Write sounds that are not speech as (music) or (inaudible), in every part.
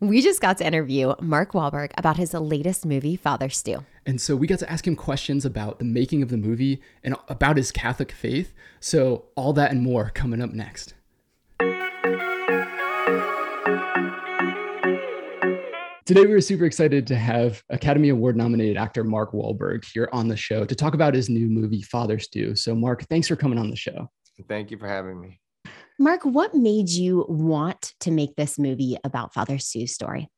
We just got to interview Mark Wahlberg about his latest movie, Father Stu. And so we got to ask him questions about the making of the movie and about his Catholic faith. So, all that and more coming up next. Today, we were super excited to have Academy Award nominated actor Mark Wahlberg here on the show to talk about his new movie, Father Stu. So, Mark, thanks for coming on the show. Thank you for having me. Mark, what made you want to make this movie about Father Stu's story?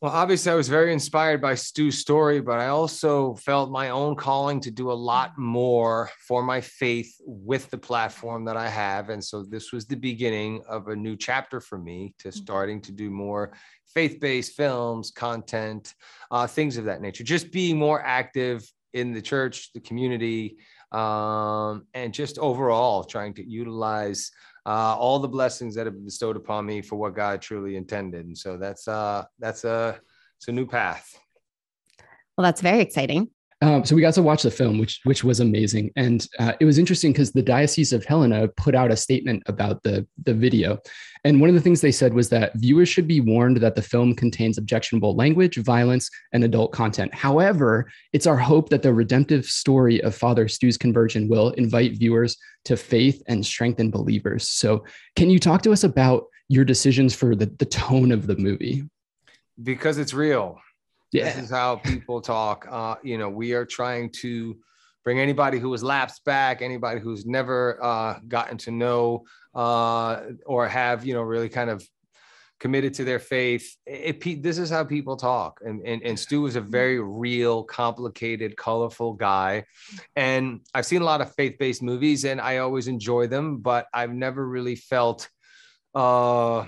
Well, obviously, I was very inspired by Stu's story, but I also felt my own calling to do a lot more for my faith with the platform that I have. And so this was the beginning of a new chapter for me to mm-hmm. starting to do more faith based films, content, uh, things of that nature, just being more active in the church, the community, um, and just overall trying to utilize uh, all the blessings that have been bestowed upon me for what God truly intended. And so that's uh, that's a it's a new path. Well, that's very exciting. Um, so we got to watch the film, which which was amazing, and uh, it was interesting because the Diocese of Helena put out a statement about the the video, and one of the things they said was that viewers should be warned that the film contains objectionable language, violence, and adult content. However, it's our hope that the redemptive story of Father Stu's conversion will invite viewers to faith and strengthen believers. So, can you talk to us about your decisions for the the tone of the movie? Because it's real yeah. This is how people talk. Uh, you know, we are trying to bring anybody who has lapsed back, anybody who's never uh, gotten to know uh, or have, you know, really kind of committed to their faith. It, it, this is how people talk. And, and, and Stu is a very real, complicated, colorful guy. And I've seen a lot of faith based movies and I always enjoy them, but I've never really felt uh,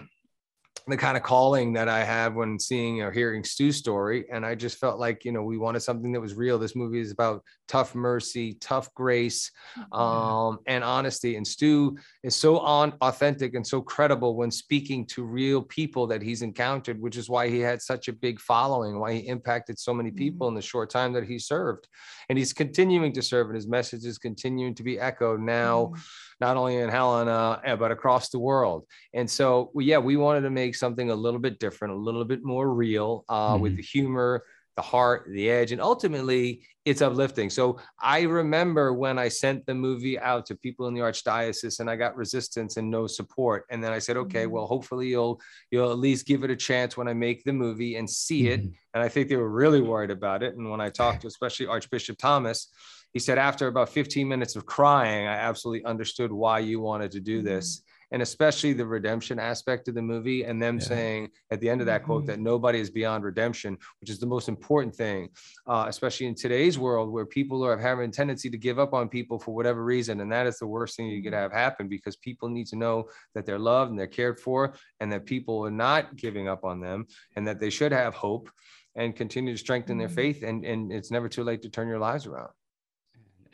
the kind of calling that I have when seeing or hearing Stu's story. And I just felt like, you know, we wanted something that was real. This movie is about tough mercy, tough grace, mm-hmm. um, and honesty. And Stu is so on authentic and so credible when speaking to real people that he's encountered, which is why he had such a big following, why he impacted so many people mm-hmm. in the short time that he served. And he's continuing to serve, and his message is continuing to be echoed now. Mm-hmm not only in Helena, eh, but across the world. And so, yeah, we wanted to make something a little bit different, a little bit more real uh, mm-hmm. with the humor, the heart, the edge, and ultimately it's uplifting. So I remember when I sent the movie out to people in the archdiocese and I got resistance and no support. And then I said, okay, mm-hmm. well, hopefully you'll you'll at least give it a chance when I make the movie and see it. Mm-hmm. And I think they were really worried about it. And when I talked to especially Archbishop Thomas, he said after about 15 minutes of crying i absolutely understood why you wanted to do mm-hmm. this and especially the redemption aspect of the movie and them yeah. saying at the end of that quote mm-hmm. that nobody is beyond redemption which is the most important thing uh, especially in today's world where people are having a tendency to give up on people for whatever reason and that is the worst thing you could mm-hmm. have happen because people need to know that they're loved and they're cared for and that people are not giving up on them and that they should have hope and continue to strengthen their faith and, and it's never too late to turn your lives around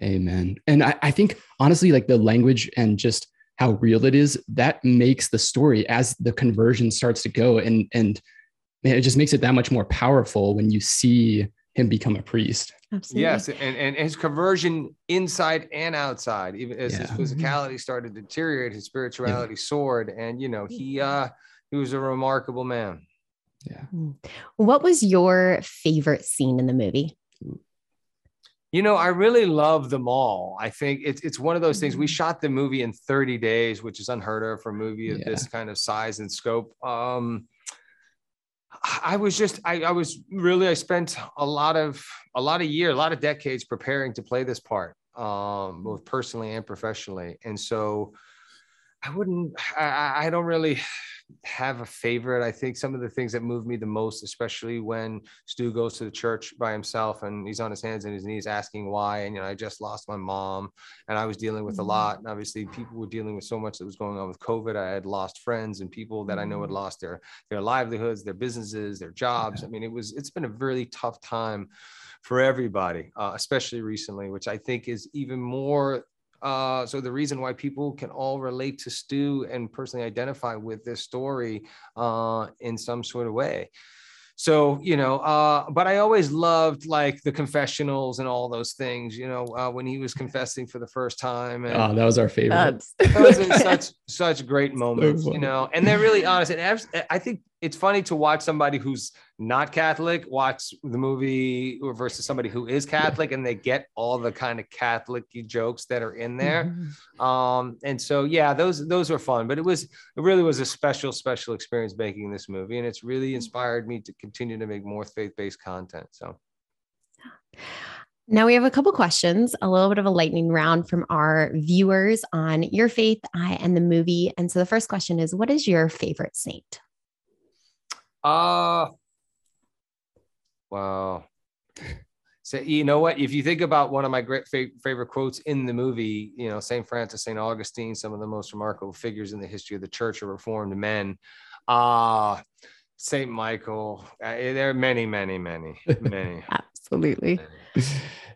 Amen. And I, I think honestly, like the language and just how real it is, that makes the story as the conversion starts to go. And and man, it just makes it that much more powerful when you see him become a priest. Absolutely. Yes, and, and his conversion inside and outside, even as yeah. his physicality started to deteriorate, his spirituality yeah. soared, and you know he uh he was a remarkable man. Yeah. Hmm. What was your favorite scene in the movie? You know, I really love them all. I think it's it's one of those things. We mm-hmm. shot the movie in 30 days, which is unheard of for a movie of yeah. this kind of size and scope. Um, I was just I, I was really I spent a lot of a lot of year, a lot of decades preparing to play this part, um, both personally and professionally. And so I wouldn't I, I don't really have a favorite. I think some of the things that move me the most, especially when Stu goes to the church by himself and he's on his hands and his knees asking why. And, you know, I just lost my mom and I was dealing with a mm-hmm. lot. And obviously, people were dealing with so much that was going on with COVID. I had lost friends and people that I know had mm-hmm. lost their, their livelihoods, their businesses, their jobs. I mean, it was, it's been a really tough time for everybody, uh, especially recently, which I think is even more uh, so the reason why people can all relate to Stu and personally identify with this story uh, in some sort of way. So you know, uh, but I always loved like the confessionals and all those things. You know, uh, when he was confessing for the first time. And oh, that was our favorite. that was (laughs) such such great moments. So you know, and they're really honest. And I think it's funny to watch somebody who's not Catholic watch the movie versus somebody who is Catholic and they get all the kind of Catholic jokes that are in there. Mm-hmm. Um, and so yeah, those those were fun, but it was it really was a special, special experience making this movie. And it's really inspired me to continue to make more faith-based content. So now we have a couple questions, a little bit of a lightning round from our viewers on your faith and the movie. And so the first question is what is your favorite saint? Uh wow. So you know what? If you think about one of my great favorite quotes in the movie, you know, Saint Francis, Saint Augustine, some of the most remarkable figures in the history of the Church are Reformed men. Uh Saint Michael. Uh, there are many, many, many, (laughs) many. Absolutely.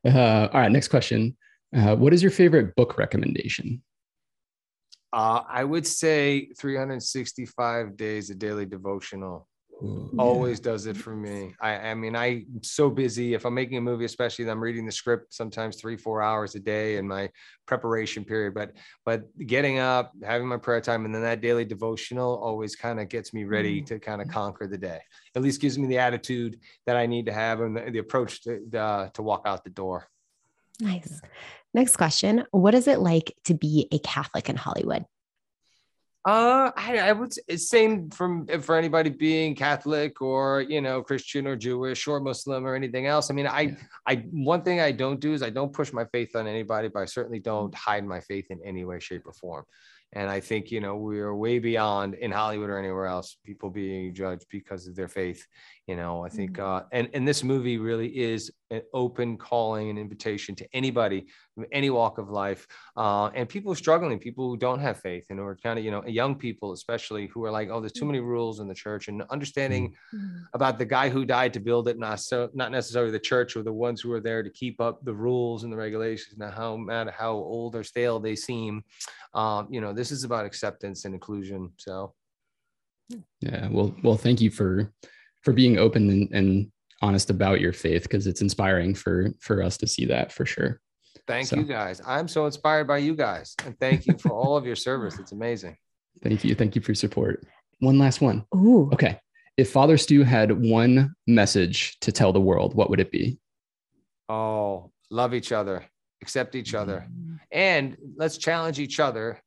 Uh, all right, next question. Uh, what is your favorite book recommendation? Uh, I would say 365 days a daily devotional always does it for me. I, I mean, I'm so busy. If I'm making a movie, especially, I'm reading the script sometimes three, four hours a day in my preparation period. But but getting up, having my prayer time, and then that daily devotional always kind of gets me ready mm. to kind of conquer the day. At least gives me the attitude that I need to have and the, the approach to uh, to walk out the door. Nice. Next question: What is it like to be a Catholic in Hollywood? Uh, I, I would say same from for anybody being Catholic or you know Christian or Jewish or Muslim or anything else. I mean, I, yeah. I one thing I don't do is I don't push my faith on anybody, but I certainly don't hide my faith in any way, shape, or form. And I think, you know, we are way beyond in Hollywood or anywhere else, people being judged because of their faith. You know, I think, mm-hmm. uh, and, and this movie really is an open calling and invitation to anybody any walk of life uh, and people struggling, people who don't have faith and or kind of, you know, young people, especially who are like, oh, there's too many rules in the church and understanding mm-hmm. about the guy who died to build it, not so, not necessarily the church or the ones who are there to keep up the rules and the regulations, no how matter how old or stale they seem. Um, you know, this is about acceptance and inclusion. So, yeah. Well, well, thank you for for being open and, and honest about your faith because it's inspiring for for us to see that for sure. Thank so. you guys. I'm so inspired by you guys, and thank you for all of your service. It's amazing. (laughs) Thank you. Thank you for your support. One last one. Ooh. Okay. If Father Stu had one message to tell the world, what would it be? Oh, love each other, accept each other, and let's challenge each other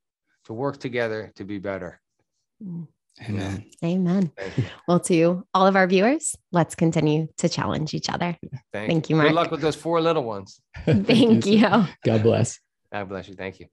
to work together to be better. Mm. Amen. Amen. Well, to all of our viewers, let's continue to challenge each other. Thank, Thank you, Mark. Good luck with those four little ones. (laughs) Thank you. God bless. God bless you. Thank you.